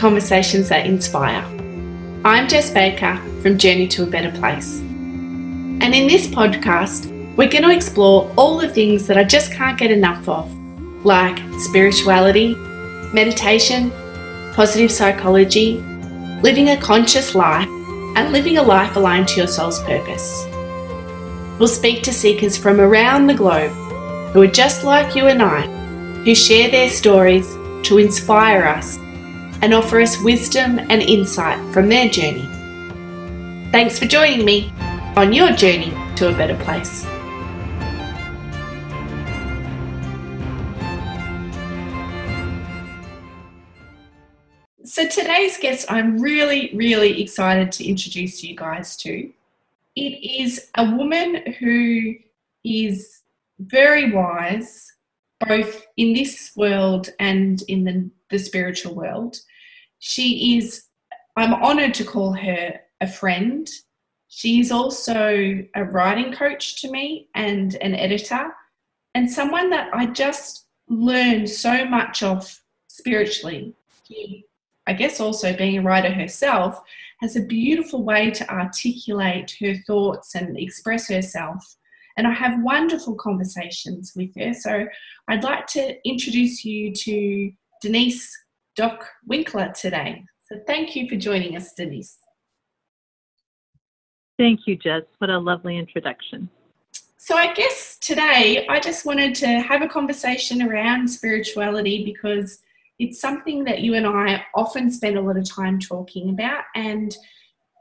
conversations that inspire. I'm Jess Baker from Journey to a Better Place. And in this podcast, we're going to explore all the things that I just can't get enough of, like spirituality, meditation, positive psychology, living a conscious life, and living a life aligned to your soul's purpose. We'll speak to seekers from around the globe who are just like you and I, who share their stories to inspire us and offer us wisdom and insight from their journey. Thanks for joining me on your journey to a better place. So, today's guest, I'm really, really excited to introduce you guys to. It is a woman who is very wise, both in this world and in the, the spiritual world. She is, I'm honored to call her a friend. She's also a writing coach to me and an editor, and someone that I just learned so much of spiritually. She, I guess, also being a writer herself, has a beautiful way to articulate her thoughts and express herself. And I have wonderful conversations with her. So I'd like to introduce you to Denise Doc Winkler today. So thank you for joining us, Denise. Thank you, Jess. What a lovely introduction. So, I guess today I just wanted to have a conversation around spirituality because it's something that you and I often spend a lot of time talking about, and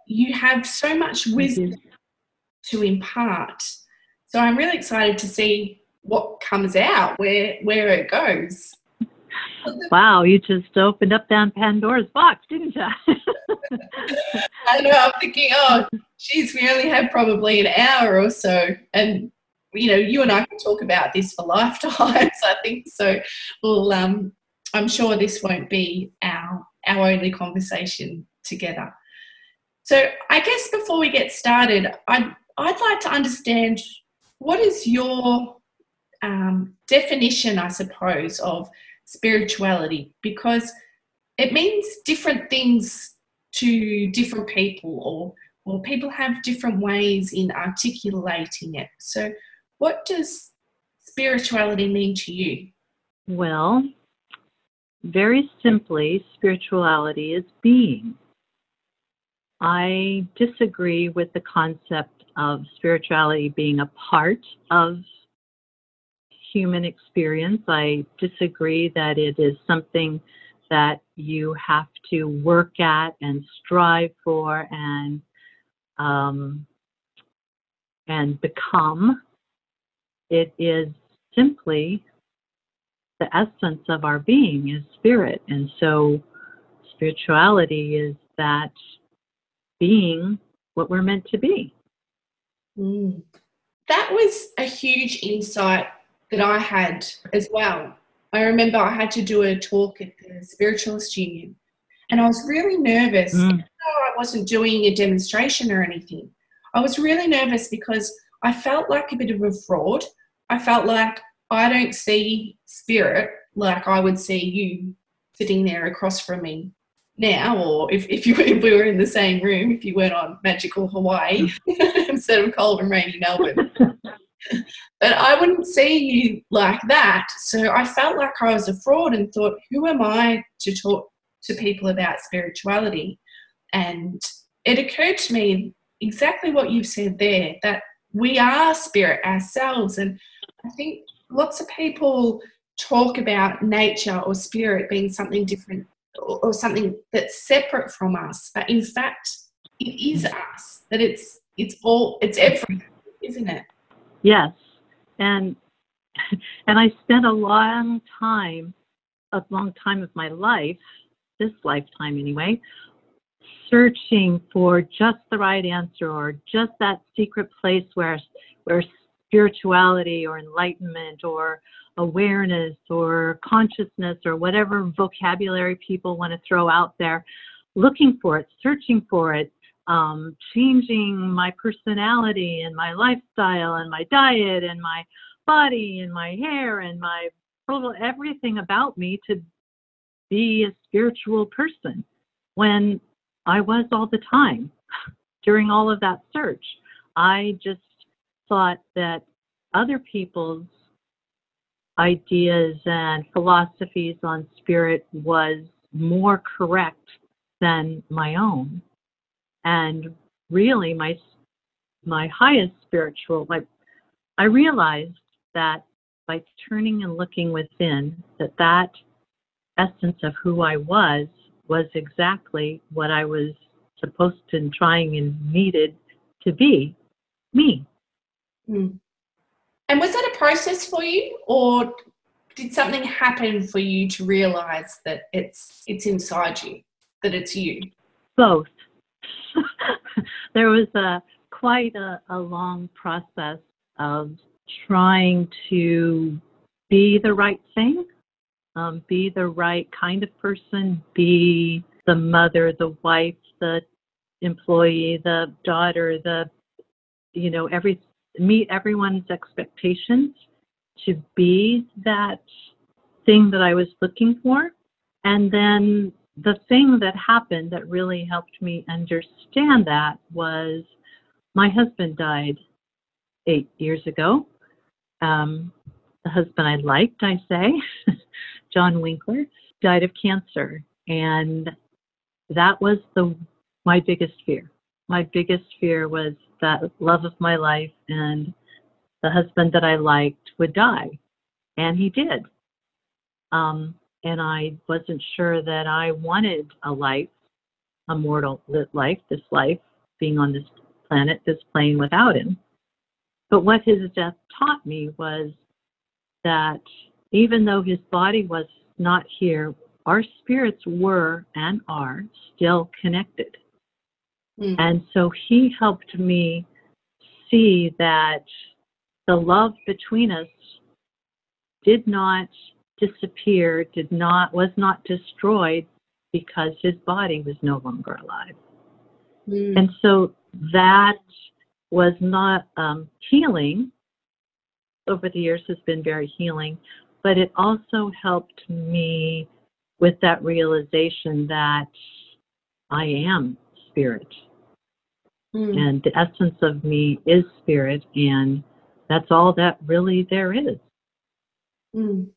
you have so much wisdom to impart. So, I'm really excited to see what comes out, where where it goes. Wow, you just opened up that Pandora's box, didn't you? I know. I'm thinking, oh, geez, we only have probably an hour or so, and you know, you and I can talk about this for lifetimes. I think so. Well, um, I'm sure this won't be our our only conversation together. So, I guess before we get started, I'd I'd like to understand what is your um, definition, I suppose, of spirituality because it means different things to different people or or people have different ways in articulating it. So what does spirituality mean to you? Well, very simply, spirituality is being. I disagree with the concept of spirituality being a part of human experience. I disagree that it is something that you have to work at and strive for and um, and become. It is simply the essence of our being is spirit, and so spirituality is that being what we're meant to be. Mm. That was a huge insight that I had as well. I remember I had to do a talk at the Spiritualist Union, and I was really nervous. Mm. I wasn't doing a demonstration or anything. I was really nervous because I felt like a bit of a fraud. I felt like I don't see spirit like I would see you sitting there across from me now, or if, if, you, if we were in the same room, if you weren't on magical Hawaii instead of cold and rainy Melbourne. but I wouldn't see you like that. So I felt like I was a fraud and thought, who am I to talk to people about spirituality? And it occurred to me exactly what you've said there that we are spirit ourselves. And I think lots of people talk about nature or spirit being something different or, something that's separate from us. But in fact, it is us, that it's it's all it's everything, isn't it? Yes. And and I spent a long time, a long time of my life, this lifetime anyway, searching for just the right answer or just that secret place where where spirituality or enlightenment or awareness or consciousness or whatever vocabulary people want to throw out there, looking for it, searching for it, um, changing my personality and my lifestyle and my diet and my body and my hair and my everything about me to be a spiritual person. when I was all the time during all of that search. I just thought that other people's ideas and philosophies on spirit was more correct than my own. And really my my highest spiritual like I realized that by turning and looking within that that essence of who I was was exactly what I was supposed to and trying and needed to be me. Mm. And was that a process for you, or did something happen for you to realize that it's it's inside you, that it's you? Both. there was a quite a, a long process of trying to be the right thing, um, be the right kind of person, be the mother, the wife, the employee, the daughter, the you know every meet everyone's expectations to be that thing that I was looking for. And then the thing that happened that really helped me understand that was my husband died eight years ago. Um, the husband I liked, I say, John Winkler, died of cancer. And that was the my biggest fear. My biggest fear was that love of my life and the husband that I liked would die. And he did. Um, and I wasn't sure that I wanted a life, a mortal life, this life, being on this planet, this plane without him. But what his death taught me was that even though his body was not here, our spirits were and are still connected. Mm. And so he helped me see that the love between us did not disappear, did not was not destroyed because his body was no longer alive. Mm. And so that was not um, healing over the years has been very healing, but it also helped me with that realization that I am spirit. Mm. And the essence of me is spirit, and that's all that really there is. Mm.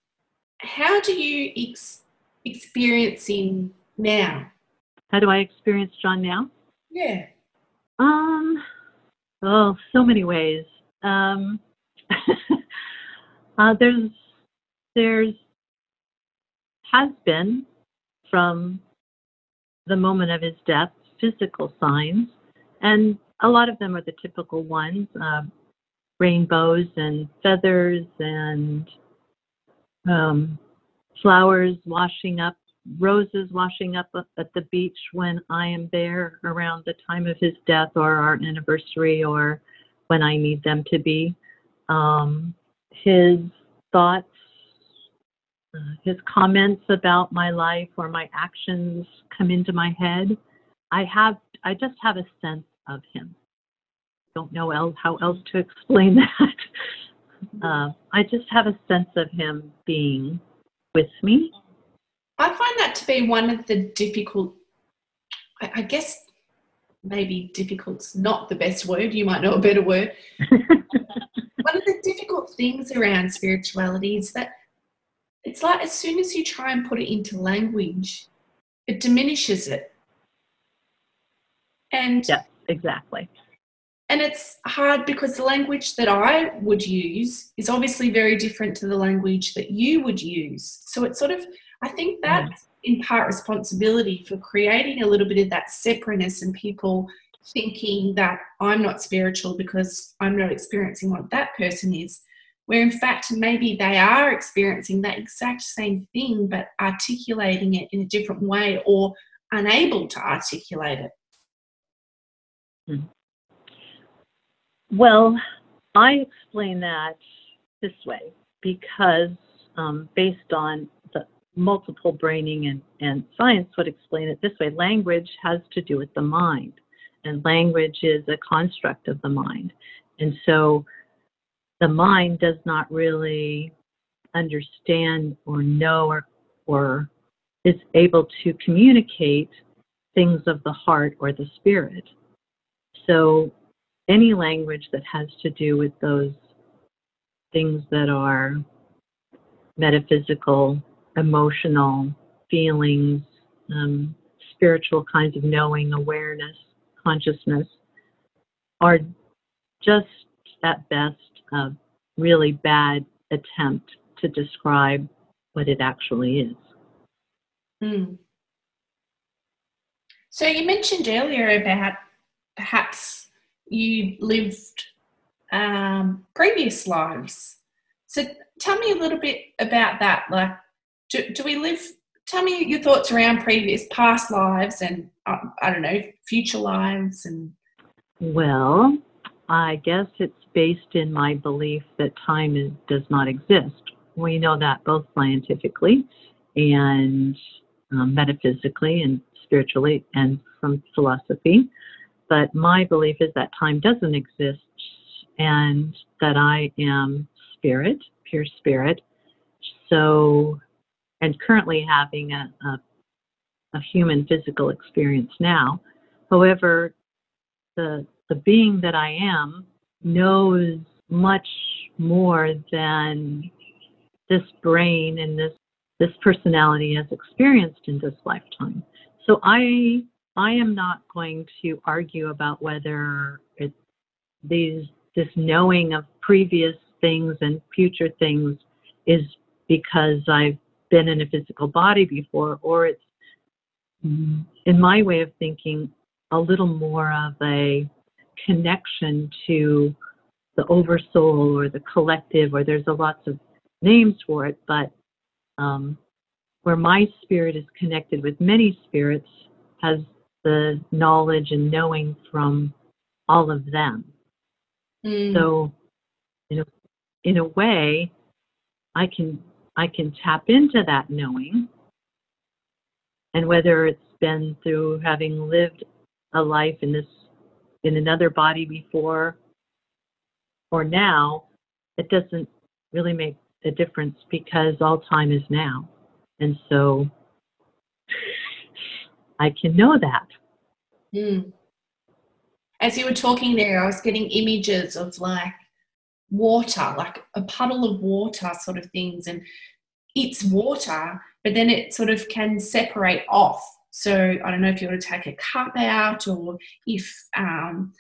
How do you ex- experiencing now? How do I experience John now? Yeah. Um. Oh, so many ways. Um. uh, there's there's has been from the moment of his death physical signs and a lot of them are the typical ones uh, rainbows and feathers and um, flowers washing up, roses washing up at the beach when I am there around the time of his death or our anniversary or when I need them to be. Um, his thoughts, uh, his comments about my life or my actions come into my head. I have, I just have a sense of him. Don't know else, how else to explain that. Uh, I just have a sense of him being with me. I find that to be one of the difficult, I, I guess maybe difficult's not the best word, you might know a better word. one of the difficult things around spirituality is that it's like as soon as you try and put it into language, it diminishes it. And yeah, exactly. And it's hard because the language that I would use is obviously very different to the language that you would use. So it's sort of, I think that's in part responsibility for creating a little bit of that separateness and people thinking that I'm not spiritual because I'm not experiencing what that person is. Where in fact, maybe they are experiencing that exact same thing, but articulating it in a different way or unable to articulate it. Mm-hmm. Well, I explain that this way because, um, based on the multiple braining and, and science, would explain it this way language has to do with the mind, and language is a construct of the mind. And so the mind does not really understand or know or, or is able to communicate things of the heart or the spirit. So, any language that has to do with those things that are metaphysical, emotional, feelings, um, spiritual kinds of knowing, awareness, consciousness, are just at best a really bad attempt to describe what it actually is. Mm. So you mentioned earlier about perhaps you lived um, previous lives. So tell me a little bit about that. Like, do, do we live? Tell me your thoughts around previous past lives and uh, I don't know future lives and. Well, I guess it's based in my belief that time is, does not exist. We know that both scientifically and um, metaphysically and spiritually and from philosophy. But my belief is that time doesn't exist and that I am spirit, pure spirit. So, and currently having a, a, a human physical experience now. However, the, the being that I am knows much more than this brain and this this personality has experienced in this lifetime. So I I am not going to argue about whether it, these this knowing of previous things and future things is because I've been in a physical body before, or it's in my way of thinking a little more of a connection to the oversoul or the collective, or there's a lots of names for it, but um, where my spirit is connected with many spirits has the knowledge and knowing from all of them. Mm. So, in a, in a way, I can I can tap into that knowing, and whether it's been through having lived a life in this in another body before or now, it doesn't really make a difference because all time is now. And so I can know that. Mm. As you were talking there, I was getting images of like water, like a puddle of water sort of things. And it's water, but then it sort of can separate off. So I don't know if you want to take a cup out or if um,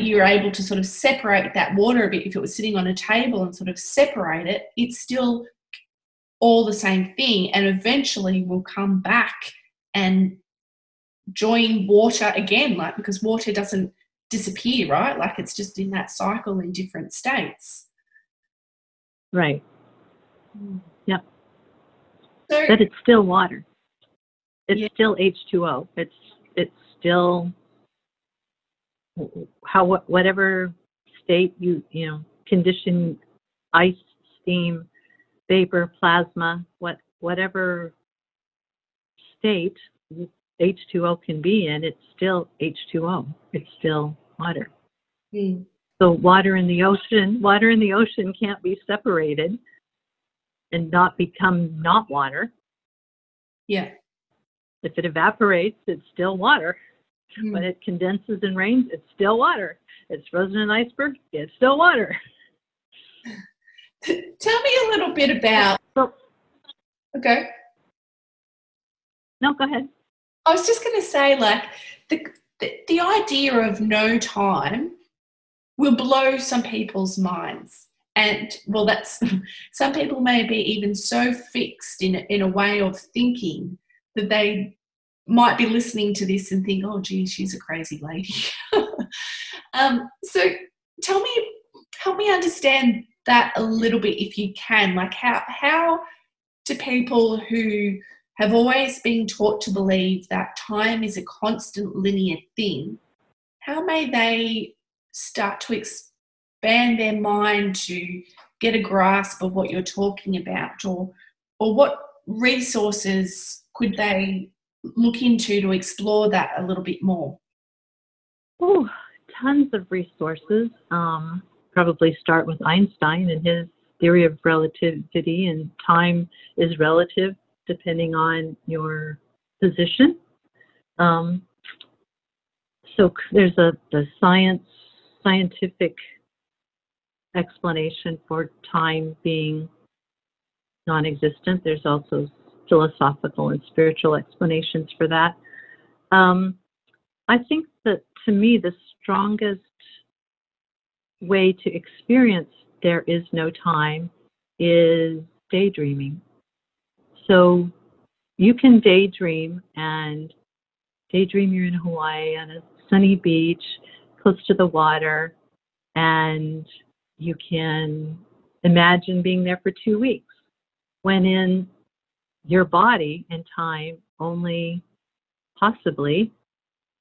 you're able to sort of separate that water a bit. If it was sitting on a table and sort of separate it, it's still all the same thing and eventually will come back and join water again, like because water doesn't disappear, right? Like it's just in that cycle in different states. Right. Hmm. Yep. So, but it's still water. It's yeah. still H2O. It's it's still how whatever state you you know condition ice steam vapor plasma what whatever state h2o can be in it's still h2o it's still water mm. so water in the ocean water in the ocean can't be separated and not become not water yeah if it evaporates it's still water Mm. When it condenses and rains, it's still water. It's frozen in iceberg, it's still water. Tell me a little bit about. Okay. No, go ahead. I was just going to say, like, the, the, the idea of no time will blow some people's minds. And well, that's some people may be even so fixed in in a way of thinking that they might be listening to this and think, oh, gee, she's a crazy lady. um, so tell me, help me understand that a little bit if you can. Like, how, how do people who have always been taught to believe that time is a constant linear thing, how may they start to expand their mind to get a grasp of what you're talking about or or what resources could they look into to explore that a little bit more? Oh, tons of resources. Um, probably start with Einstein and his theory of relativity, and time is relative depending on your position. Um, so there's a the science scientific explanation for time being non-existent. There's also philosophical and spiritual explanations for that. Um, I think that to me the strongest way to experience there is no time is daydreaming. So you can daydream and daydream you're in Hawaii on a sunny beach close to the water and you can imagine being there for two weeks when in your body and time only possibly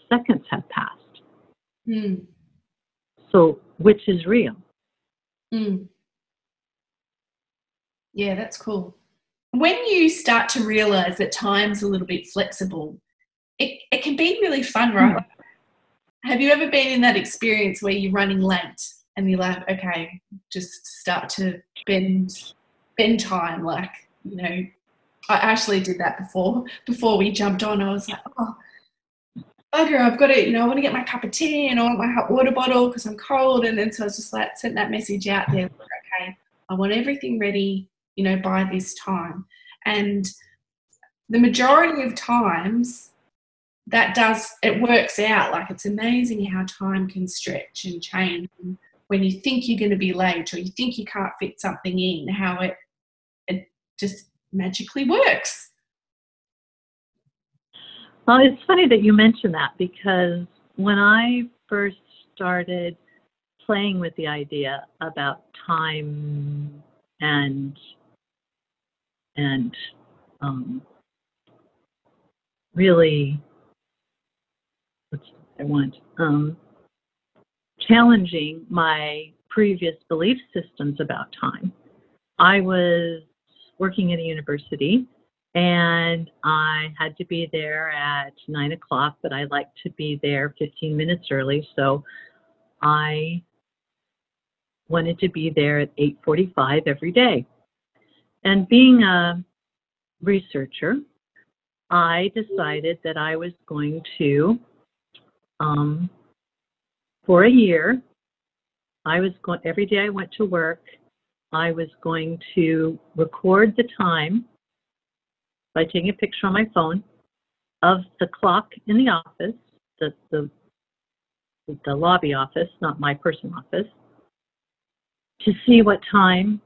seconds have passed. Mm. So, which is real? Mm. Yeah, that's cool. When you start to realize that time's a little bit flexible, it, it can be really fun, right? Mm. Have you ever been in that experience where you're running late and you're like, okay, just start to bend bend time, like, you know, I actually did that before before we jumped on. I was like, oh bugger, I've got to, you know, I want to get my cup of tea and I want my hot water bottle because I'm cold. And then so I was just like, sent that message out there, okay, I want everything ready, you know, by this time. And the majority of times that does, it works out. Like it's amazing how time can stretch and change. When you think you're going to be late or you think you can't fit something in, how it, it just magically works. Well, it's funny that you mention that because when I first started playing with the idea about time and and um, really what's I want um, challenging my previous belief systems about time. I was working at a university and I had to be there at nine o'clock, but I like to be there 15 minutes early, so I wanted to be there at 8:45 every day. And being a researcher, I decided that I was going to, um, for a year, I was going every day I went to work. I was going to record the time by taking a picture on my phone of the clock in the office, the, the, the lobby office, not my personal office, to see what time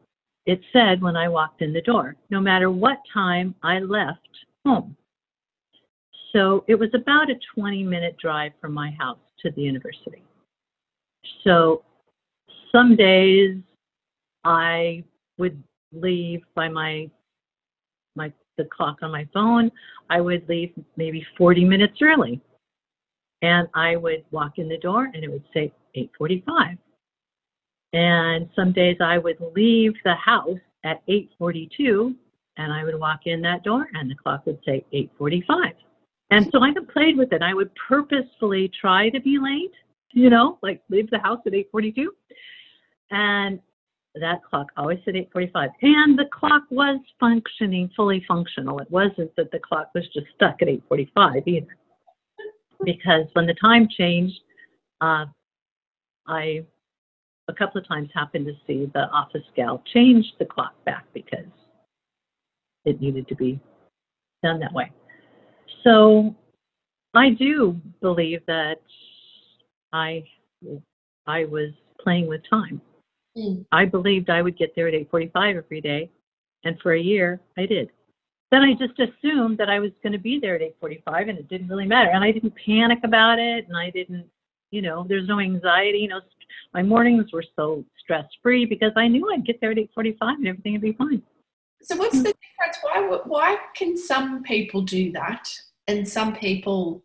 it said when I walked in the door, no matter what time I left home. So it was about a 20 minute drive from my house to the university. So some days I would leave by my my the clock on my phone, I would leave maybe 40 minutes early. And I would walk in the door and it would say 8:45. And some days I would leave the house at 8:42 and I would walk in that door and the clock would say 8:45. And so I played with it. I would purposefully try to be late, you know, like leave the house at 8:42. And that clock always said 8:45, and the clock was functioning, fully functional. It wasn't that the clock was just stuck at 8:45 either, because when the time changed, uh, I a couple of times happened to see the office gal change the clock back because it needed to be done that way. So I do believe that I I was playing with time Mm. I believed I would get there at 8:45 every day, and for a year I did. Then I just assumed that I was going to be there at 8:45, and it didn't really matter. And I didn't panic about it, and I didn't, you know, there's no anxiety. You know, my mornings were so stress free because I knew I'd get there at 8:45 and everything would be fine. So what's the difference? Why why can some people do that and some people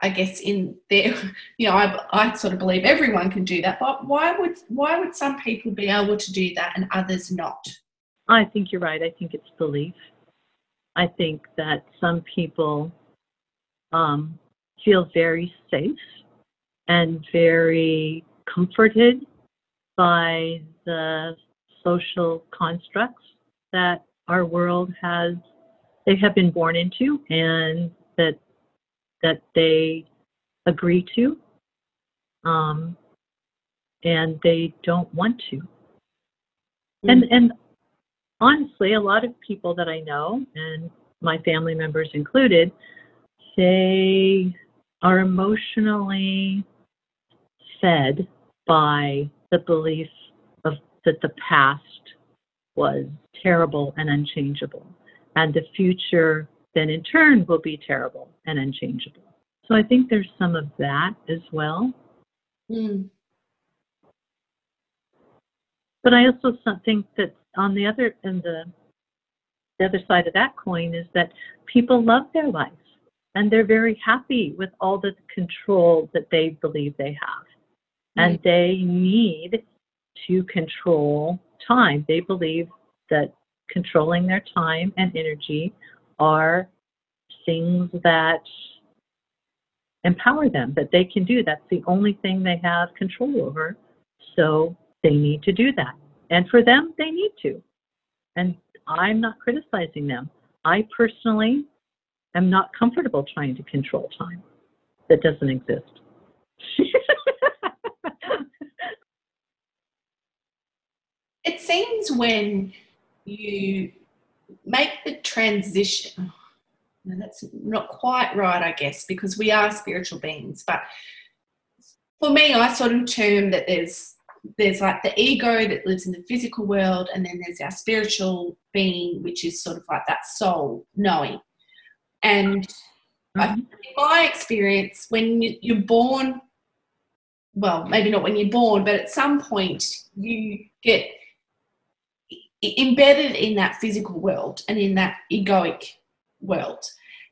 I guess in there, you know, I, I sort of believe everyone can do that. But why would why would some people be able to do that and others not? I think you're right. I think it's belief. I think that some people um, feel very safe and very comforted by the social constructs that our world has they have been born into and that that they agree to, um, and they don't want to. Mm-hmm. And and honestly, a lot of people that I know, and my family members included, they are emotionally fed by the belief of that the past was terrible and unchangeable, and the future then in turn will be terrible and unchangeable. So I think there's some of that as well. Mm. But I also think that on the other and the the other side of that coin is that people love their lives and they're very happy with all the control that they believe they have. And they need to control time. They believe that controlling their time and energy are things that empower them, that they can do. That's the only thing they have control over. So they need to do that. And for them, they need to. And I'm not criticizing them. I personally am not comfortable trying to control time that doesn't exist. it seems when you make the transition, that's not quite right, I guess, because we are spiritual beings. But for me, I sort of term that there's there's like the ego that lives in the physical world, and then there's our spiritual being, which is sort of like that soul knowing. And mm-hmm. My experience, when you're born, well, maybe not when you're born, but at some point you get embedded in that physical world and in that egoic world.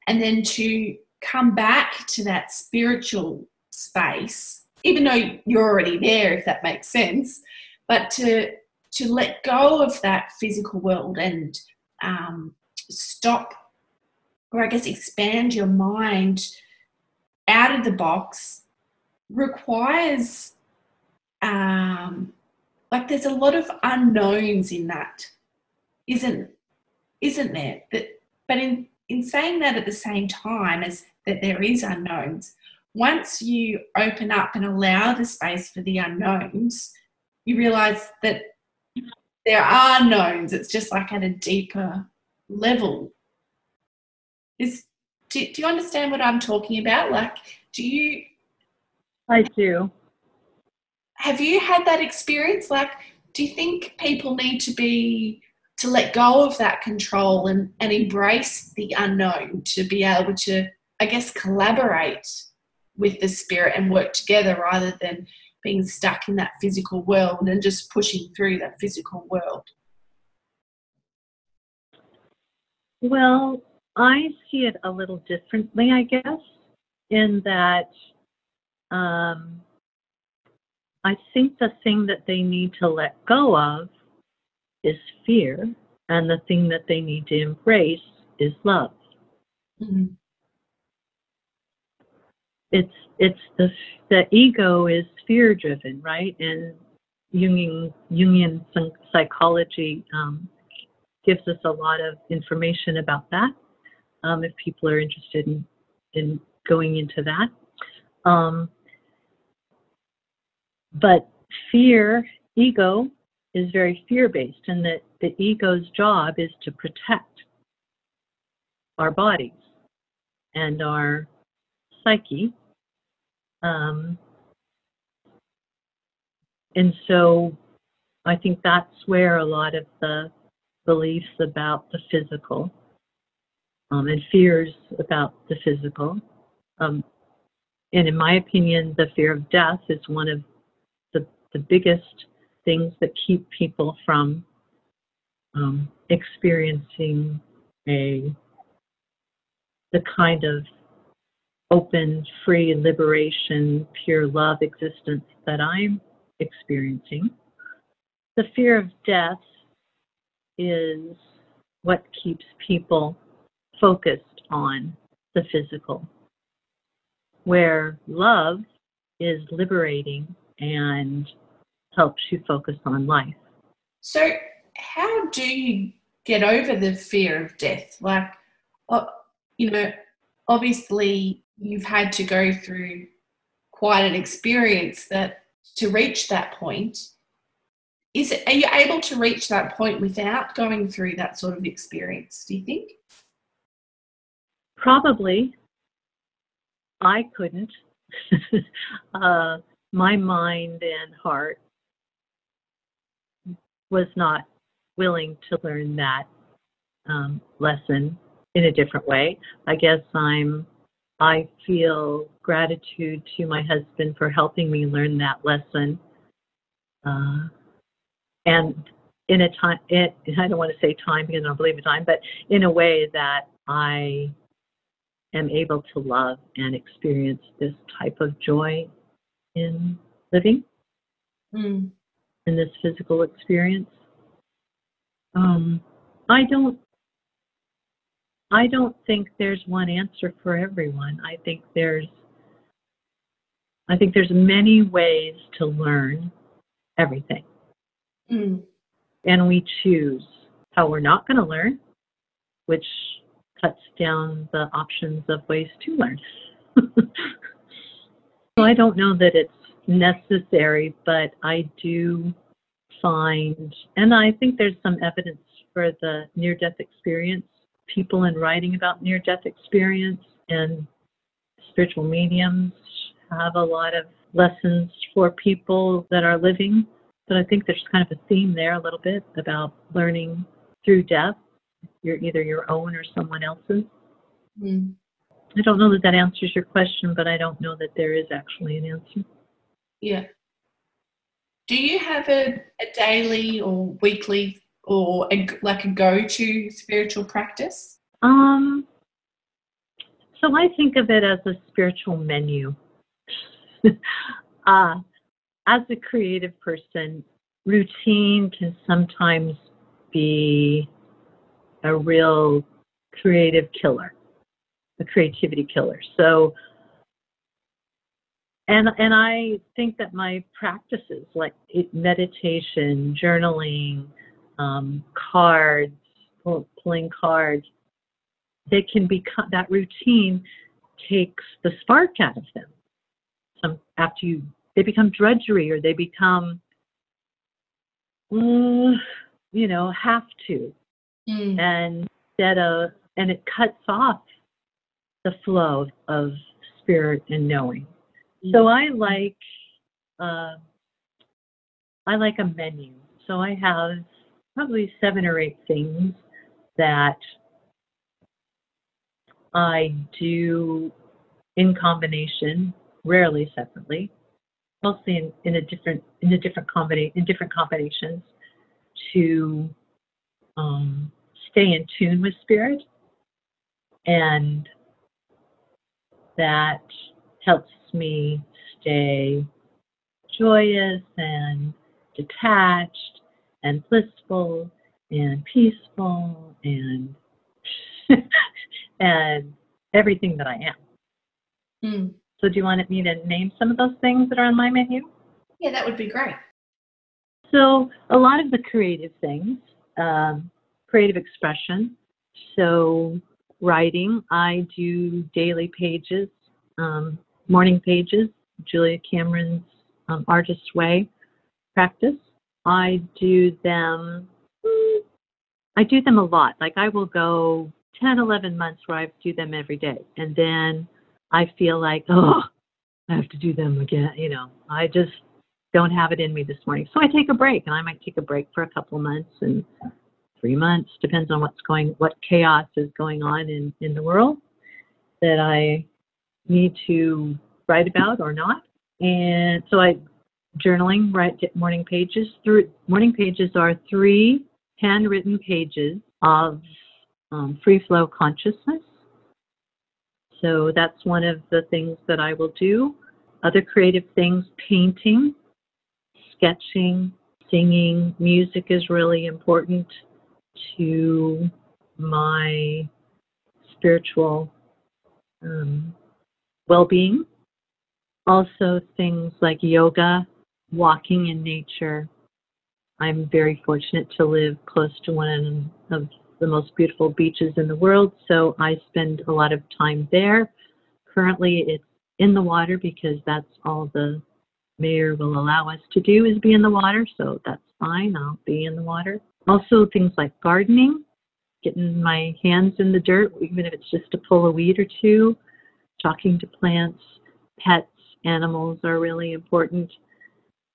And then to come back to that spiritual space even though you're already there, if that makes sense, but to to let go of that physical world and um, stop, or I guess expand your mind out of the box requires um, like there's a lot of unknowns in that, isn't isn't there? That but in in saying that at the same time as that there is unknowns, once you open up and allow the space for the unknowns, you realize that there are knowns. It's just like at a deeper level. Is do, do you understand what I'm talking about? Like, do you? I do. Have you had that experience? Like, do you think people need to be to let go of that control and, and embrace the unknown to be able to, I guess, collaborate with the spirit and work together rather than being stuck in that physical world and just pushing through that physical world? Well, I see it a little differently, I guess, in that um, I think the thing that they need to let go of is fear, and the thing that they need to embrace is love. Mm-hmm it's it's the the ego is fear driven, right? And Jungian Jungian psychology um, gives us a lot of information about that. Um, if people are interested in in going into that, um, but fear, ego is very fear based, and that the ego's job is to protect our bodies and our psyche. Um, and so I think that's where a lot of the beliefs about the physical um, and fears about the physical. Um, and in my opinion, the fear of death is one of the, the biggest things that keep people from um, experiencing a the kind of open, free, liberation, pure love existence that I'm experiencing. The fear of death is what keeps people focused on the physical, where love is liberating and helps you focus on life. So, how do you get over the fear of death? Like, you know, obviously you've had to go through quite an experience that to reach that point. Is it, are you able to reach that point without going through that sort of experience, do you think? Probably. I couldn't. uh, my mind and heart was not willing to learn that um, lesson in a different way. I guess I'm I feel gratitude to my husband for helping me learn that lesson. Uh, and in a time, it, I don't want to say time because I don't believe in time, but in a way that I am able to love and experience this type of joy in living, mm. in this physical experience. Um, I don't I don't think there's one answer for everyone. I think there's I think there's many ways to learn everything. Mm. And we choose how we're not going to learn, which cuts down the options of ways to learn. so I don't know that it's necessary, but I do find, and I think there's some evidence for the near death experience people in writing about near death experience and spiritual mediums have a lot of lessons for people that are living. But I think there's kind of a theme there a little bit about learning through death. You're either your own or someone else's. Mm. I don't know that that answers your question, but I don't know that there is actually an answer. Yeah. Do you have a, a daily or weekly or a, like a go-to spiritual practice? Um, so I think of it as a spiritual menu. uh, as a creative person, routine can sometimes be a real creative killer, a creativity killer. So, and and I think that my practices like meditation, journaling, um, cards, pull, pulling cards, they can become that routine takes the spark out of them. Some after you they become drudgery or they become uh, you know have to mm. and instead of and it cuts off the flow of spirit and knowing. Mm. So I like uh, I like a menu. So I have probably seven or eight things that I do in combination, rarely separately, mostly in, in a different in a different combina- in different combinations to um, stay in tune with spirit, and that helps me stay joyous and detached and blissful and peaceful and and everything that I am. Mm. So, do you want me to name some of those things that are on my menu? Yeah, that would be great. So, a lot of the creative things, um, creative expression. So, writing, I do daily pages, um, morning pages, Julia Cameron's um, Artist Way practice. I do them, I do them a lot. Like I will go 10, 11 months where I do them every day. And then I feel like, oh, I have to do them again. You know, I just don't have it in me this morning. So I take a break and I might take a break for a couple months and three months, depends on what's going, what chaos is going on in, in the world that I need to write about or not. And so I journaling, write morning pages. Through morning pages are three handwritten pages of um, free flow consciousness. So that's one of the things that I will do. Other creative things, painting, sketching, singing, music is really important to my spiritual um, well being. Also, things like yoga, walking in nature. I'm very fortunate to live close to one of the most beautiful beaches in the world, so I spend a lot of time there. Currently, it's in the water because that's all the mayor will allow us to do is be in the water, so that's fine. I'll be in the water. Also, things like gardening, getting my hands in the dirt, even if it's just to pull a weed or two, talking to plants, pets, animals are really important.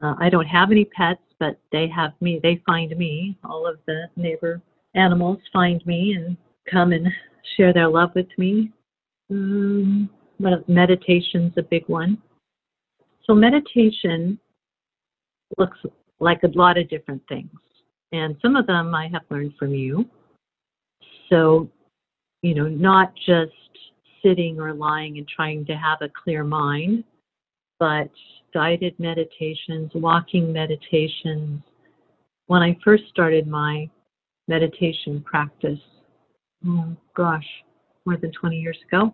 Uh, I don't have any pets, but they have me. They find me. All of the neighbor animals find me and come and share their love with me. Um, meditation's a big one. So meditation looks like a lot of different things, and some of them I have learned from you. So, you know, not just sitting or lying and trying to have a clear mind, but guided meditations, walking meditations. When I first started my meditation practice, oh gosh, more than 20 years ago,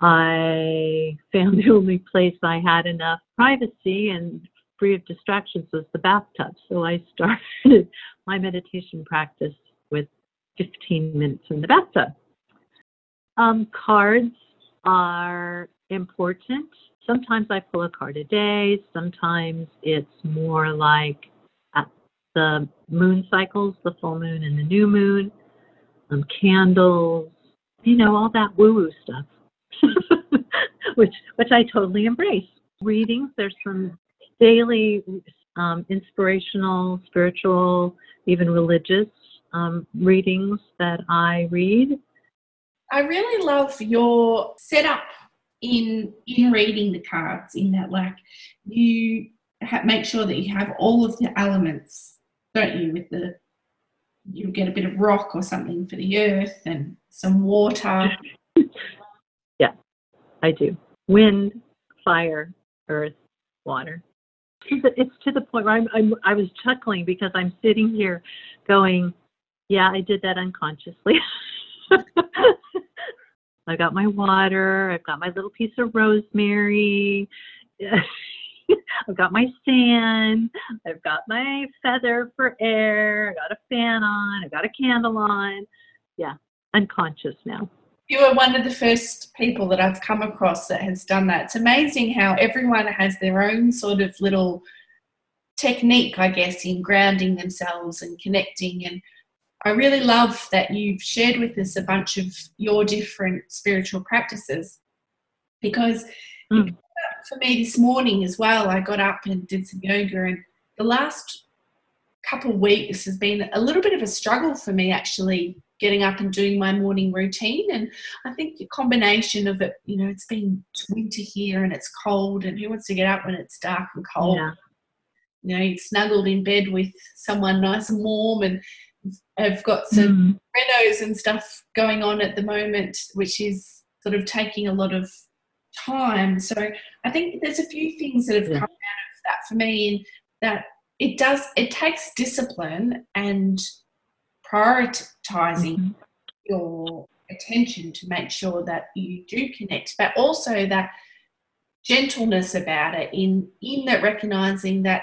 I found the only place I had enough privacy and free of distractions was the bathtub. So I started my meditation practice with 15 minutes in the bathtub. Um, cards are important. Sometimes I pull a card a day. Sometimes it's more like at the moon cycles, the full moon and the new moon, um, candles, you know, all that woo woo stuff. which which I totally embrace. Readings, there's some daily um, inspirational, spiritual, even religious um, readings that I read. I really love your setup in in reading the cards. In that, like you ha- make sure that you have all of the elements, don't you? With the you get a bit of rock or something for the earth and some water. Yeah, I do. Wind, fire, earth, water. It's to the point where I'm, I'm, I was chuckling because I'm sitting here going, yeah, I did that unconsciously. I got my water. I've got my little piece of rosemary. I've got my sand. I've got my feather for air. I got a fan on. I got a candle on. Yeah, unconscious now you are one of the first people that I've come across that has done that. It's amazing how everyone has their own sort of little technique, I guess, in grounding themselves and connecting. And I really love that you've shared with us a bunch of your different spiritual practices because mm. for me this morning as well, I got up and did some yoga, and the last couple of weeks has been a little bit of a struggle for me actually getting up and doing my morning routine. And I think the combination of it, you know, it's been winter here and it's cold, and who wants to get up when it's dark and cold? Yeah. You know, you snuggled in bed with someone nice and warm, and I've got some mm. renos and stuff going on at the moment, which is sort of taking a lot of time. So I think there's a few things that have yeah. come out of that for me, and that it does it takes discipline and prioritizing mm-hmm. your attention to make sure that you do connect, but also that gentleness about it in in that recognizing that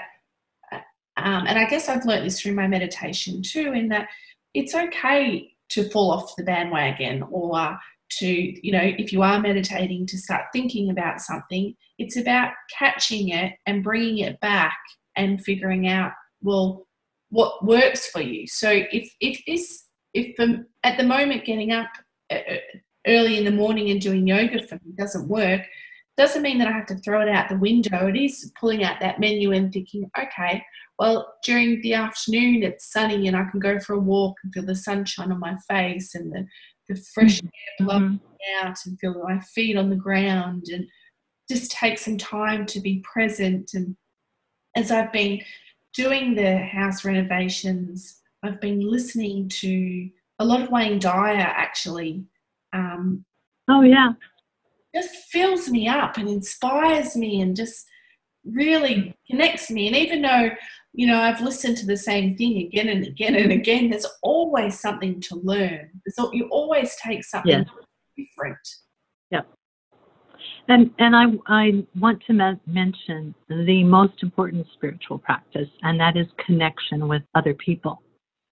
uh, um, and I guess I've learned this through my meditation too, in that it's okay to fall off the bandwagon or to, you know, if you are meditating, to start thinking about something. It's about catching it and bringing it back and figuring out, well, what works for you. So if if this if at the moment getting up uh, uh, early in the morning and doing yoga for me doesn't work, doesn't mean that I have to throw it out the window. It is pulling out that menu and thinking, okay, well during the afternoon it's sunny and I can go for a walk and feel the sunshine on my face and the the fresh air blowing mm-hmm. out and feel my feet on the ground and just take some time to be present and as I've been doing the house renovations, I've been listening to a lot of Wayne Dyer actually. Um, oh, yeah. Just fills me up and inspires me and just really connects me. And even though, you know, I've listened to the same thing again and again and again, there's always something to learn. So you always take something yeah. different. Yep. And and I I want to me- mention the most important spiritual practice, and that is connection with other people,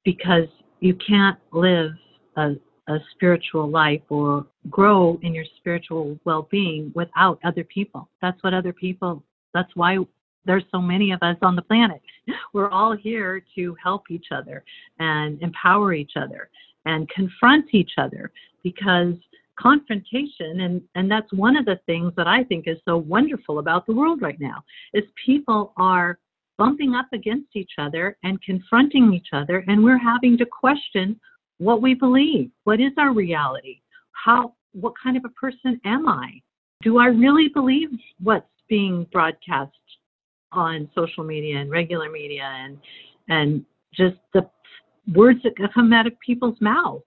because you can't live a, a spiritual life or grow in your spiritual well-being without other people. That's what other people. That's why there's so many of us on the planet. We're all here to help each other and empower each other and confront each other because confrontation and and that's one of the things that I think is so wonderful about the world right now is people are bumping up against each other and confronting each other and we're having to question what we believe. What is our reality? How what kind of a person am I? Do I really believe what's being broadcast on social media and regular media and and just the words that come out of people's mouths.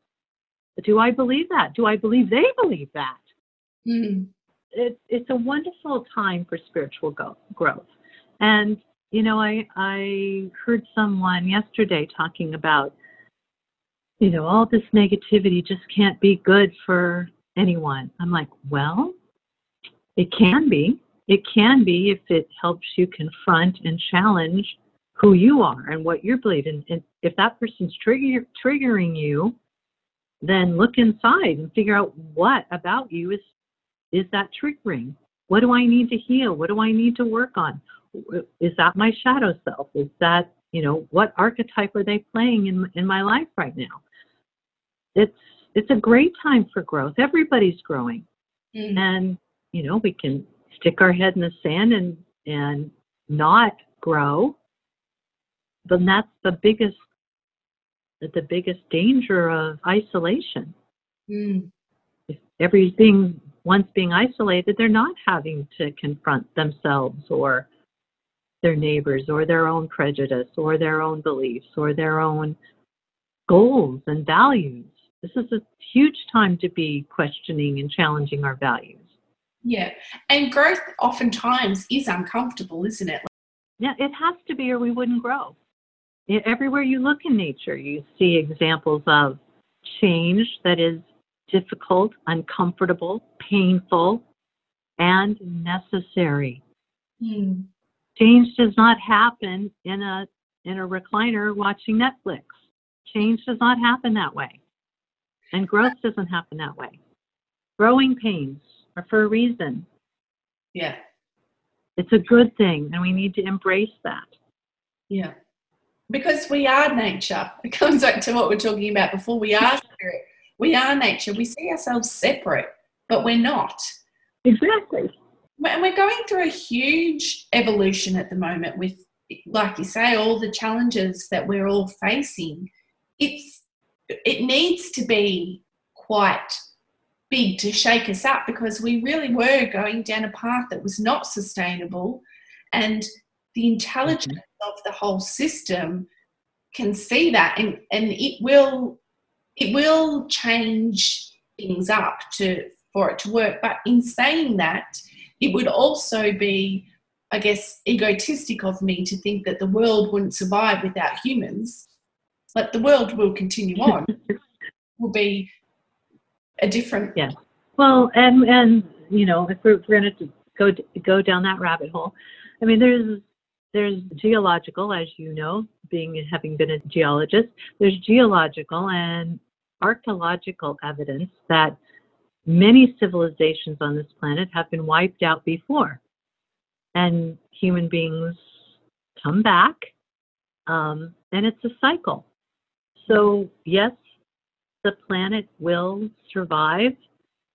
Do I believe that? Do I believe they believe that? Mm. It, it's a wonderful time for spiritual go- growth. And you know, I I heard someone yesterday talking about, you know, all this negativity just can't be good for anyone. I'm like, well, it can be. It can be if it helps you confront and challenge who you are and what you believe. believing. And if that person's trigger, triggering you, then look inside and figure out what about you is is that triggering. What do I need to heal? What do I need to work on? Is that my shadow self? Is that you know what archetype are they playing in in my life right now? It's it's a great time for growth. Everybody's growing, Mm. and you know we can stick our head in the sand and and not grow then that's the biggest the biggest danger of isolation Mm. if everything once being isolated they're not having to confront themselves or their neighbors or their own prejudice or their own beliefs or their own goals and values this is a huge time to be questioning and challenging our values Yeah. And growth oftentimes is uncomfortable, isn't it? Yeah, it has to be, or we wouldn't grow. Everywhere you look in nature, you see examples of change that is difficult, uncomfortable, painful, and necessary. Mm. Change does not happen in a in a recliner watching Netflix. Change does not happen that way, and growth doesn't happen that way. Growing pains are for a reason. Yeah. It's a good thing, and we need to embrace that. Yeah. Because we are nature. It comes back to what we are talking about before. We are spirit. We are nature. We see ourselves separate, but we're not. Exactly. And we're going through a huge evolution at the moment with, like you say, all the challenges that we're all facing. It's it needs to be quite big to shake us up because we really were going down a path that was not sustainable and the intelligence mm-hmm. of the whole system can see that and, and it will it will change things up to for it to work. But in saying that it would also be i guess egotistic of me to think that the world wouldn't survive without humans but the world will continue on. Will be a different Yeah. Well, and and you know, if we're, we're going to go go down that rabbit hole, I mean, there's there's geological, as you know, being having been a geologist. There's geological and archaeological evidence that many civilizations on this planet have been wiped out before, and human beings come back, um, and it's a cycle. So yes, the planet will survive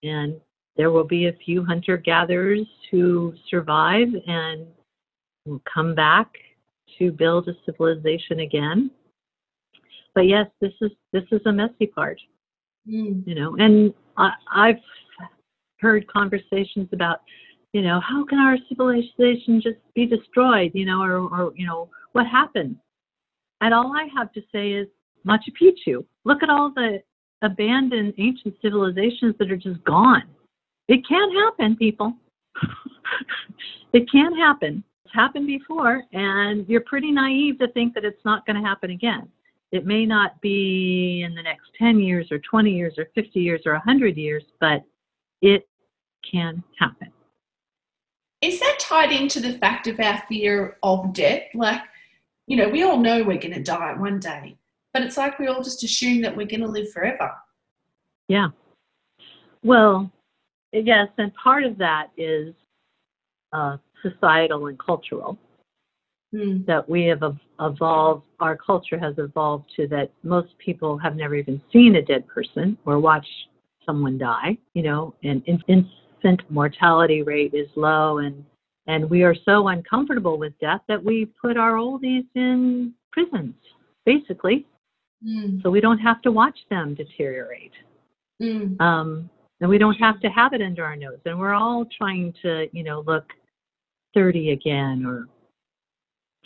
and there will be a few hunter gatherers who survive and will come back to build a civilization again. But yes this is this is a messy part Mm. you know and I, i've heard conversations about you know how can our civilization just be destroyed you know or, or you know what happened? And all i have to say is machu picchu look at all the abandoned ancient civilizations that are just gone. It can happen people. It can happen happened before and you're pretty naive to think that it's not going to happen again it may not be in the next 10 years or 20 years or 50 years or 100 years, but it can happen. Is that tied into the fact of our fear of death? Like, you know, we all know we're going to die one day, but it's like we all just assume that we're going to live forever. Yeah. Well, yes, and part of that is uh, societal and cultural. Mm. That we have evolved, our culture has evolved to that most people have never even seen a dead person or watched someone die, you know, and infant mortality rate is low and and we are so uncomfortable with death that we put our oldies in prisons, basically, Mm. so we don't have to watch them deteriorate. Mm. Um, and we don't have to have it under our nose. And we're all trying to, you know, look 30 again or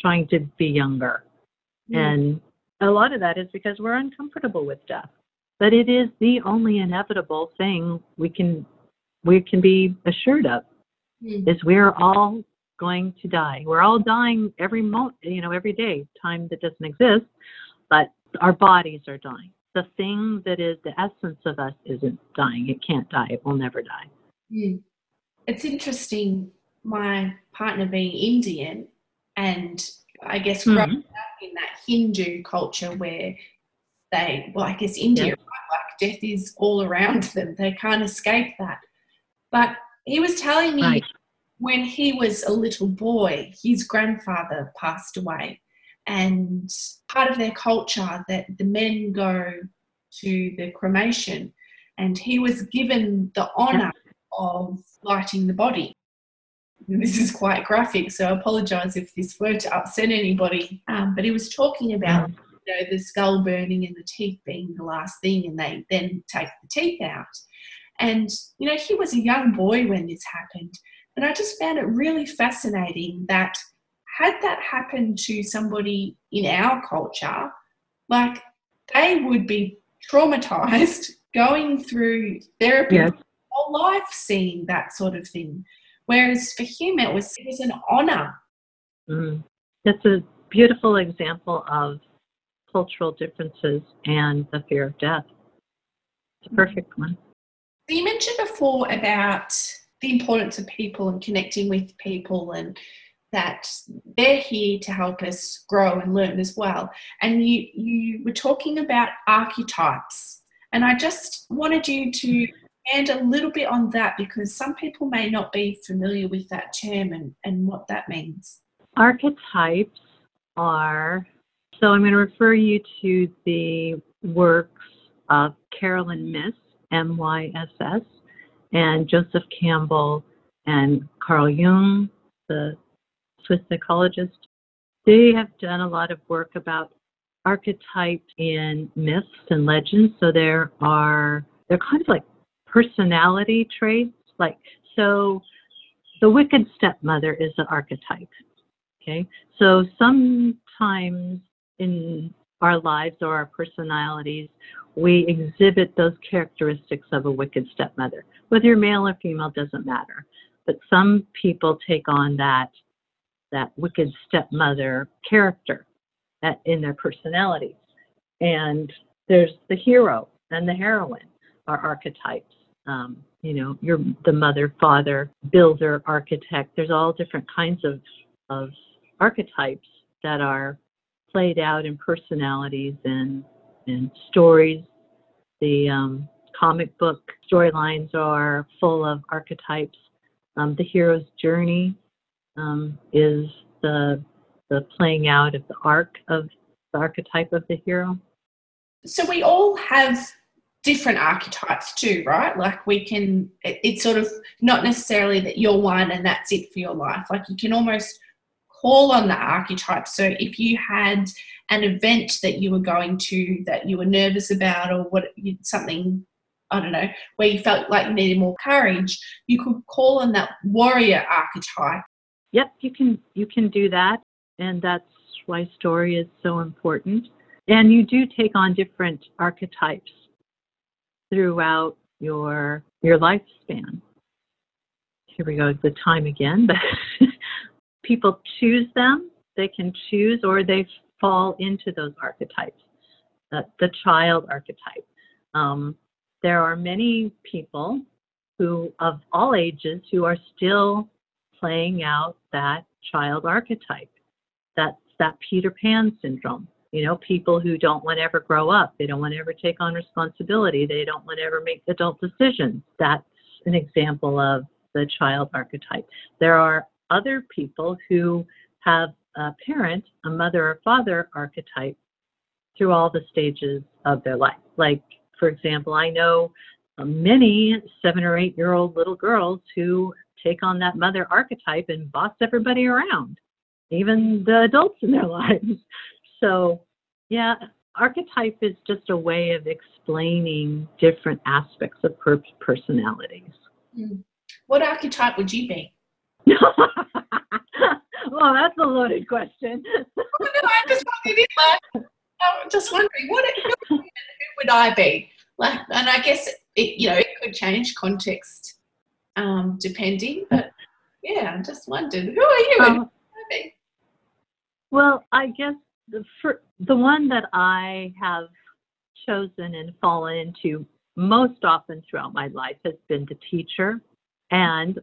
trying to be younger. Mm. And a lot of that is because we're uncomfortable with death. But it is the only inevitable thing we can we can be assured of Mm. is we're all going to die. We're all dying every mo you know, every day, time that doesn't exist, but our bodies are dying. The thing that is the essence of us isn't dying. It can't die. It will never die. Mm. It's interesting, my partner being Indian, and I guess growing Mhm. up in that Hindu culture where they, well, I guess India, Yeah. right? like death is all around them. They can't escape that. But he was telling me Right. when he was a little boy, his grandfather passed away. And part of their culture that the men go to the cremation, and he was given the honour of lighting the body. This is quite graphic, so I apologise if this were to upset anybody. Um, but he was talking about you know, the skull burning and the teeth being the last thing, and they then take the teeth out. And, you know, he was a young boy when this happened. And I just found it really fascinating that had that happened to somebody in our culture, like they would be traumatized going through therapy Yes. whole life seeing that sort of thing. Whereas for him, it was, it was an honor. Mm. That's a beautiful example of cultural differences and the fear of death. It's a perfect one. So you mentioned before about the importance of people and connecting with people and that they're here to help us grow and learn as well. And you, you were talking about archetypes. And I just wanted you to expand a little bit on that because some people may not be familiar with that term and, and what that means. Archetypes are, so I'm going to refer you to the works of Carolyn Myss, M Y S S, and Joseph Campbell and Carl Jung, the Swiss psychologist. They have done a lot of work about archetypes in myths and legends. So there are, they're kind of like personality traits. Like, so the wicked stepmother is an archetype. Okay. So sometimes in our lives or our personalities, we exhibit those characteristics of a wicked stepmother. Whether you're male or female doesn't matter. But some people take on that that wicked stepmother character at, in their personalities. And there's the hero and the heroine are archetypes. Um, you know, you're the mother, father, builder, architect. There's all different kinds of, of archetypes that are played out in personalities and, and stories. The um, comic book storylines are full of archetypes. Um, the hero's journey um, is the the playing out of the arc of the archetype of the hero. So we all have different archetypes too, right? Like we can, it- it's sort of not necessarily that you're one and that's it for your life. Like you can almost call on the archetype. So if you had an event that you were going to that you were nervous about or what something I don't know, where you felt like you needed more courage, you could call on that warrior archetype. Yep, you can you can do that, and that's why story is so important. And you do take on different archetypes throughout your your lifespan. Here we go, the time again, but people choose them. They can choose, or they fall into those archetypes. Uh, the child archetype. Um, there are many people who, of all ages, who are still playing out that child archetype. That's that Peter Pan syndrome. You know, people who don't want to ever grow up, they don't want to ever take on responsibility, they don't want to ever make adult decisions. That's an example of the child archetype. There are other people who have a parent, a mother or father archetype through all the stages of their life. Like, for example, I know many seven or eight year old little girls who take on that mother archetype and boss everybody around, even the adults in their lives. So, yeah, archetype is just a way of explaining different aspects of per- personalities. Mm. What archetype would you be? well, that's a loaded question. oh, no, I'm just wondering, like, I'm just wondering, what who, would I be? Like, and I guess it, you know, it could change context um, depending, but yeah, I just wondered, who are you? Um, well, I guess the the one that I have chosen and fallen into most often throughout my life has been the teacher and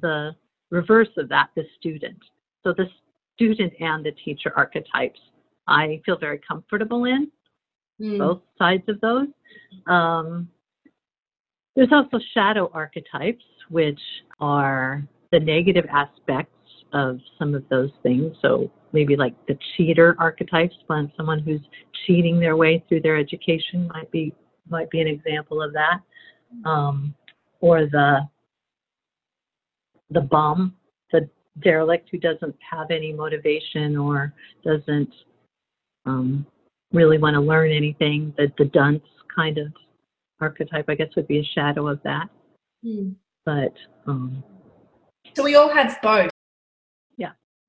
the reverse of that, the student. So the student and the teacher archetypes I feel very comfortable in, mm. both sides of those. Um, there's also shadow archetypes, which are the negative aspects of some of those things. So maybe like the cheater archetypes, when someone who's cheating their way through their education might be might be an example of that. Um, or the the bum, the derelict who doesn't have any motivation or doesn't um, really want to learn anything. The, the dunce kind of archetype, I guess, would be a shadow of that. Mm. But um, so we all have both.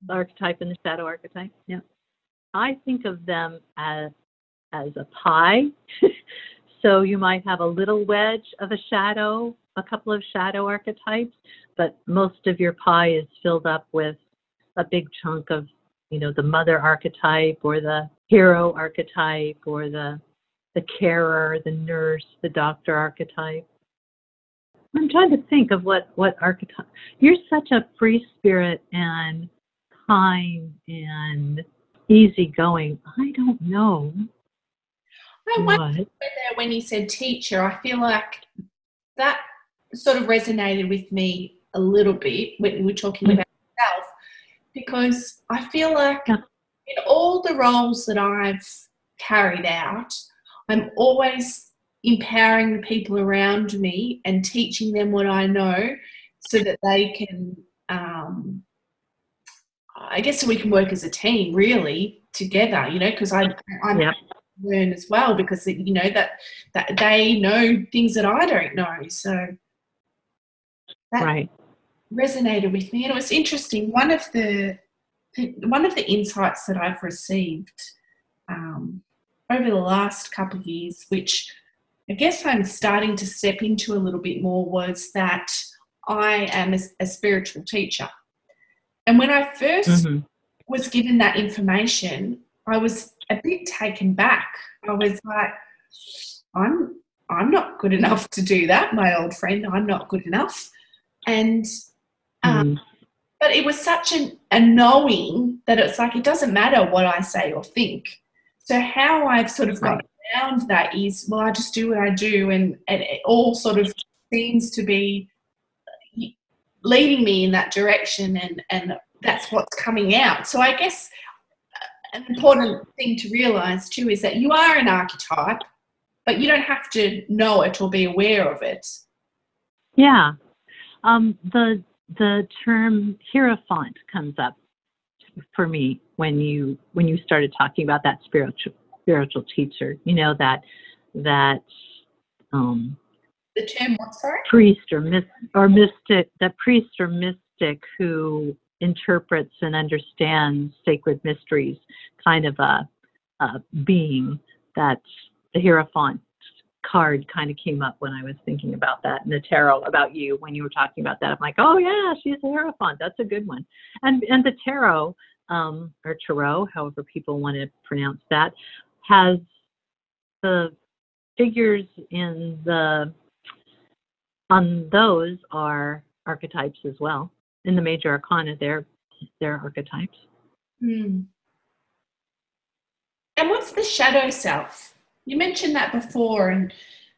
Archetype and the shadow archetype. Yeah, I think of them as as a pie. so you might have a little wedge of a shadow, a couple of shadow archetypes, but most of your pie is filled up with a big chunk of you know the mother archetype or the hero archetype or the the carer, the nurse, the doctor archetype. I'm trying to think of what what archetype. You're such a free spirit and kind and easygoing. I don't know. I wonder whether when you said teacher, I feel like that sort of resonated with me a little bit when we were talking mm. about self because I feel like in all the roles that I've carried out, I'm always empowering the people around me and teaching them what I know so that they can, um, I guess, so we can work as a team really together, you know, because I, I'm yep. learn as well because, you know, that, that they know things that I don't know. So, that, right resonated with me, and it was interesting. One of the one of the insights that I've received um, over the last couple of years, which I guess I'm starting to step into a little bit more, was that I am a, a spiritual teacher. And when I 1st mm-hmm. was given that information, I was a bit taken back. I was like, I'm I'm not good enough to do that, my old friend. I'm not good enough. And um, mm. But it was such an, a knowing that it's like it doesn't matter what I say or think. So how I've sort of got around that is, well, I just do what I do, and, and it all sort of seems to be leading me in that direction, and and that's what's coming out. So I guess an important thing to realize too is that you are an archetype, but you don't have to know it or be aware of it. Yeah. Um, the the term hierophant comes up for me when you when you started talking about that spiritual spiritual teacher. You know that that um, the term what sorry priest or myst or mystic that priest or mystic who interprets and understands sacred mysteries, kind of a, a being that's the hierophant card kind of came up when I was thinking about that in the tarot about you when you were talking about that. I'm like, oh yeah, she's a hierophant. That's a good one. And and the tarot um, or tarot, however people want to pronounce that, has the figures in the on those are archetypes as well. In the major arcana, they're they're archetypes. Hmm. And what's the shadow self? You mentioned that before, and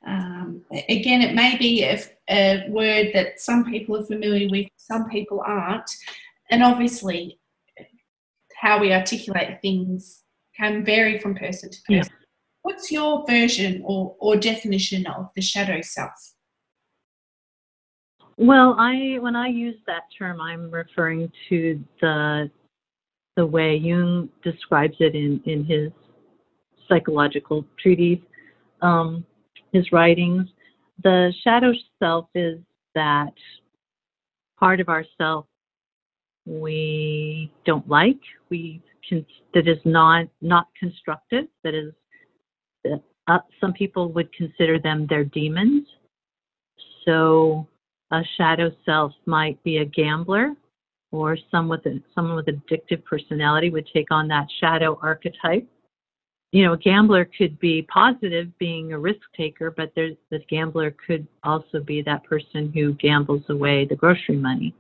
um, again, it may be a, a word that some people are familiar with, some people aren't. And obviously, how we articulate things can vary from person to person. Yeah. What's your version or, or definition of the shadow self? Well, I when I use that term, I'm referring to the the way Jung describes it in in his psychological treatise, um, his writings. The shadow self is that part of ourself we don't like, we can, that is not not constructive, that is uh, some people would consider them their demons. So a shadow self might be a gambler or some with a, someone with addictive personality would take on that shadow archetype. You know, a gambler could be positive, being a risk taker, but there's this gambler could also be that person who gambles away the grocery money.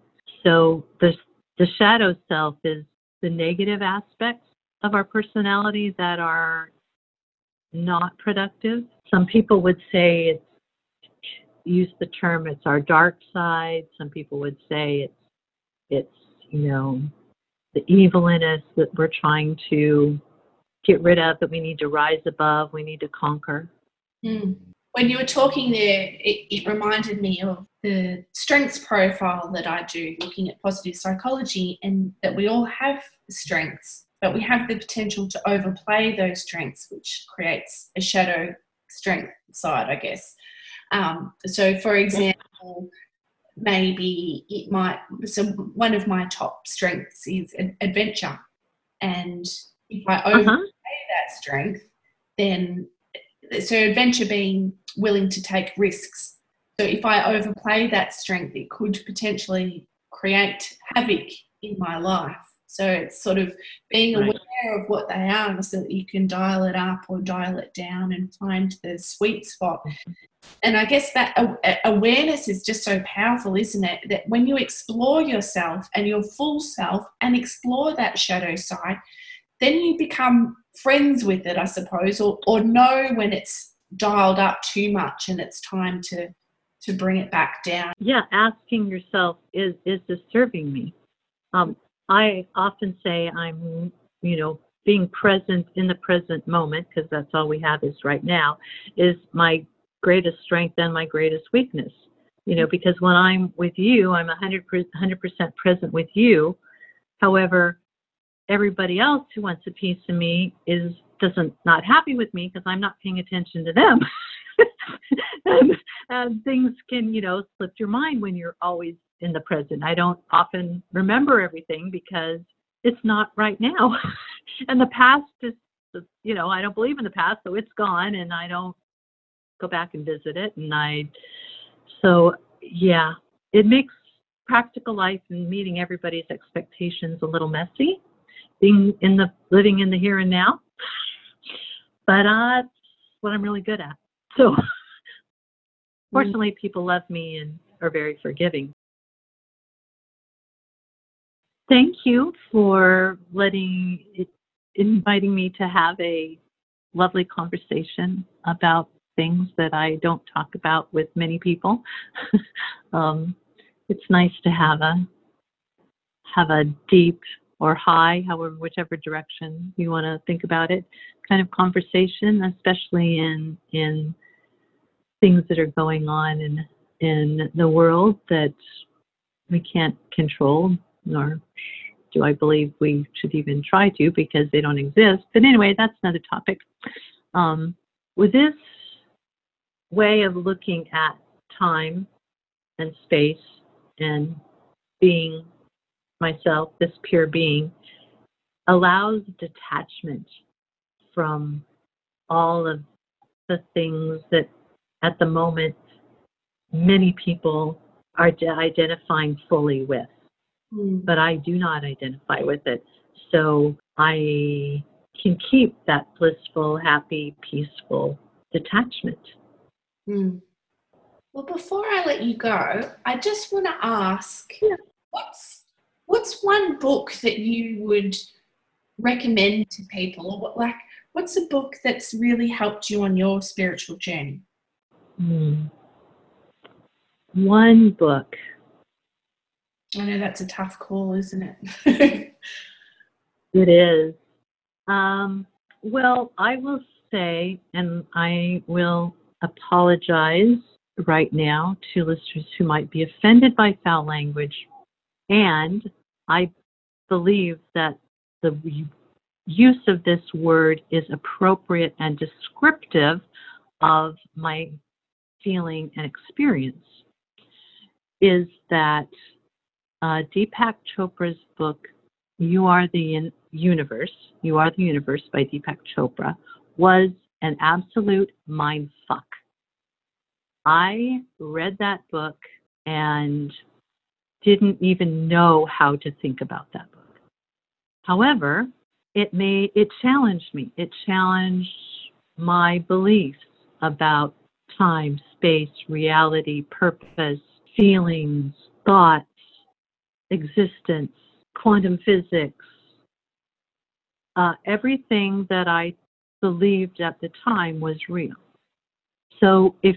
So the the shadow self is the negative aspects of our personality that are not productive. Some people would say it's use the term it's our dark side. Some people would say it's it's you know the evil in us that we're trying to get rid of, that we need to rise above, we need to conquer. Mm. When you were talking there, it, it reminded me of the strengths profile that I do, looking at positive psychology, and that we all have strengths, but we have the potential to overplay those strengths, which creates a shadow strength side, I guess. Um, so, for example, maybe it might. So, one of my top strengths is adventure, and if I overplay uh-huh. that strength, then so adventure being willing to take risks. So, if I overplay that strength, it could potentially create havoc in my life. So it's sort of being right. aware of what they are so that you can dial it up or dial it down and find the sweet spot. And I guess that awareness is just so powerful, isn't it? That when you explore yourself and your full self and explore that shadow side, then you become friends with it, I suppose, or, or know when it's dialed up too much and it's time to to bring it back down. Yeah, asking yourself, is is this serving me? Um, I often say I'm, you know, being present in the present moment, because that's all we have is right now, is my greatest strength and my greatest weakness. You know, because when I'm with you, I'm 100%, 100% present with you. However, everybody else who wants a piece of me is doesn't not happy with me because I'm not paying attention to them. and, and things can, you know, slip your mind when you're always in the present. I don't often remember everything because it's not right now. and the past is, you know, I don't believe in the past, so it's gone and I don't go back and visit it. And I, so yeah, it makes practical life and meeting everybody's expectations a little messy, being in the, living in the here and now. But uh, that's what I'm really good at. So fortunately, people love me and are very forgiving. Thank you for letting inviting me to have a lovely conversation about things that I don't talk about with many people. um, it's nice to have a have a deep or high, however, whichever direction you want to think about it, kind of conversation, especially in in things that are going on in in the world that we can't control nor do I believe we should even try to because they don't exist. But anyway, that's another topic. Um, with this way of looking at time and space and being myself, this pure being, allows detachment from all of the things that at the moment many people are identifying fully with. Hmm. but I do not identify with it. So I can keep that blissful, happy, peaceful detachment. Mm. Well, before I let you go, I just want to ask yeah. what's what's one book that you would recommend to people, or what like what's a book that's really helped you on your spiritual journey? Hmm. One book. I know that's a tough call, isn't it? it is. Um, well, I will say, and I will apologize right now to listeners who might be offended by foul language. And I believe that the use of this word is appropriate and descriptive of my feeling and experience. Is that uh, Deepak Chopra's book, You Are the Universe, You Are the Universe by Deepak Chopra, was an absolute mind fuck. I read that book and didn't even know how to think about that book. However, it made it challenged me. It challenged my beliefs about time, space, reality, purpose, feelings, thoughts, existence, quantum physics, uh, everything that I believed at the time was real. So if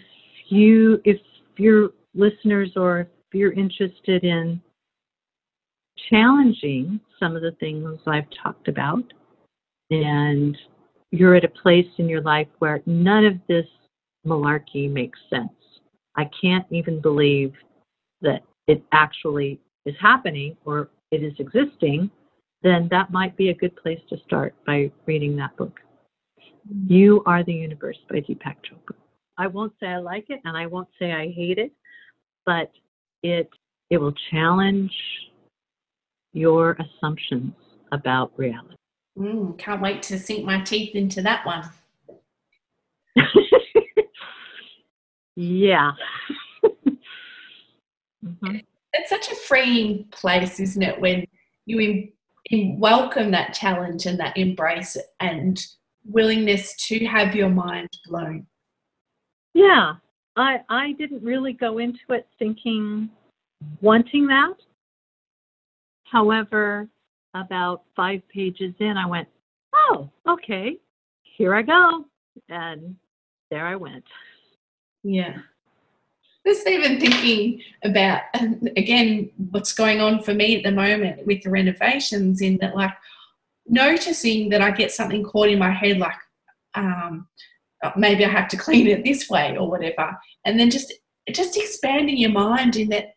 you, if your listeners or if you're interested in challenging some of the things I've talked about, and you're at a place in your life where none of this malarkey makes sense. I can't even believe that it actually is happening or it is existing, then that might be a good place to start by reading that book. Mm-hmm. You Are the Universe by Deepak Chopra. I won't say I like it and I won't say I hate it, but it it will challenge your assumptions about reality. Mm, can't wait to sink my teeth into that one. yeah. mm-hmm. It's such a freeing place, isn't it, when you in, in welcome that challenge and that embrace and willingness to have your mind blown. Yeah, I I didn't really go into it thinking wanting that. However, about five pages in, I went, "Oh, okay, here I go," and there I went. Yeah. Just even thinking about again what's going on for me at the moment with the renovations, in that like noticing that I get something caught in my head, like um, uh, maybe I have to clean it this way or whatever. And then just just expanding your mind in that,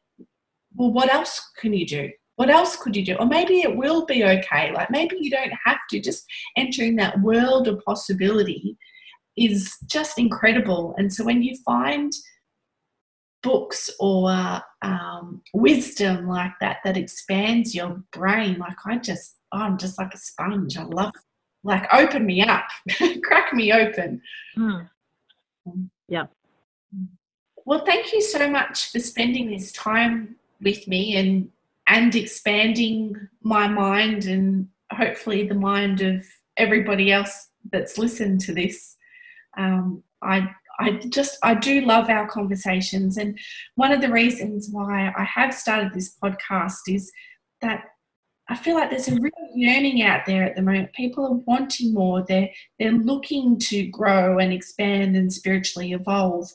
well, what else can you do? What else could you do? Or maybe it will be okay. Like maybe you don't have to. Just entering that world of possibility is just incredible. And so when you find books or um, wisdom like that that expands your brain, like I just, oh, I'm just like a sponge. I love like open me up, crack me open. Mm. Yeah. Well, thank you so much for spending this time with me and and expanding my mind and hopefully the mind of everybody else that's listened to this. Um, I I just I do love our conversations, and one of the reasons why I have started this podcast is that I feel like there's a real yearning out there at the moment. People are wanting more. They're they're looking to grow and expand and spiritually evolve.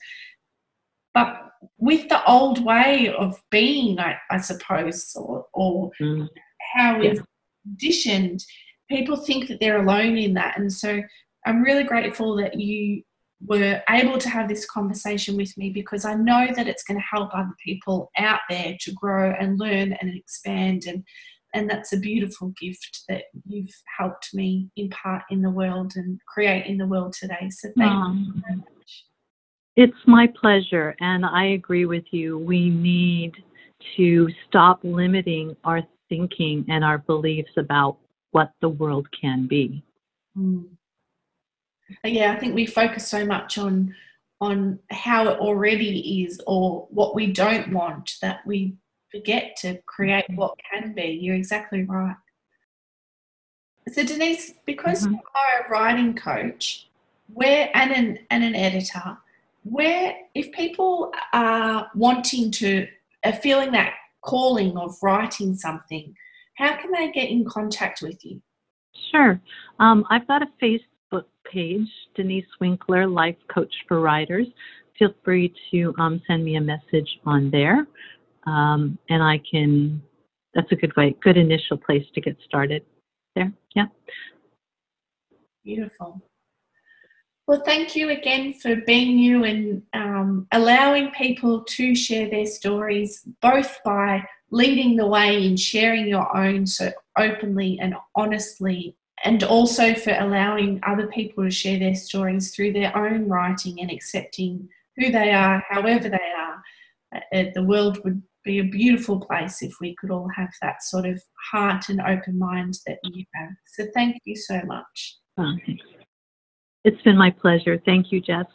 But with the old way of being, I, I suppose, or, or mm. how it's conditioned, people think that they're alone in that. And so I'm really grateful that you were able to have this conversation with me because I know that it's going to help other people out there to grow and learn and expand and and that's a beautiful gift that you've helped me impart in the world and create in the world today. So thank um, you very much. It's my pleasure, and I agree with you. We need to stop limiting our thinking and our beliefs about what the world can be. Mm. Yeah, I think we focus so much on on how it already is or what we don't want that we forget to create what can be. You're exactly right. So Denise, because mm-hmm. you are a writing coach, where and an and an editor, where if people are wanting to are feeling that calling of writing something, how can they get in contact with you? Sure. Um, I've got a Facebook page, Denise Winkler, Life Coach for Writers. Feel free to um, send me a message on there, um, and I can. That's a good way, good initial place to get started. There, yeah. Beautiful. Well, thank you again for being you and um, allowing people to share their stories, both by leading the way in sharing your own so openly and honestly, and also for allowing other people to share their stories through their own writing and accepting who they are, however they are. Uh, the world would be a beautiful place if we could all have that sort of heart and open mind that you have. So, thank you so much. Oh, it's been my pleasure. Thank you, Jess.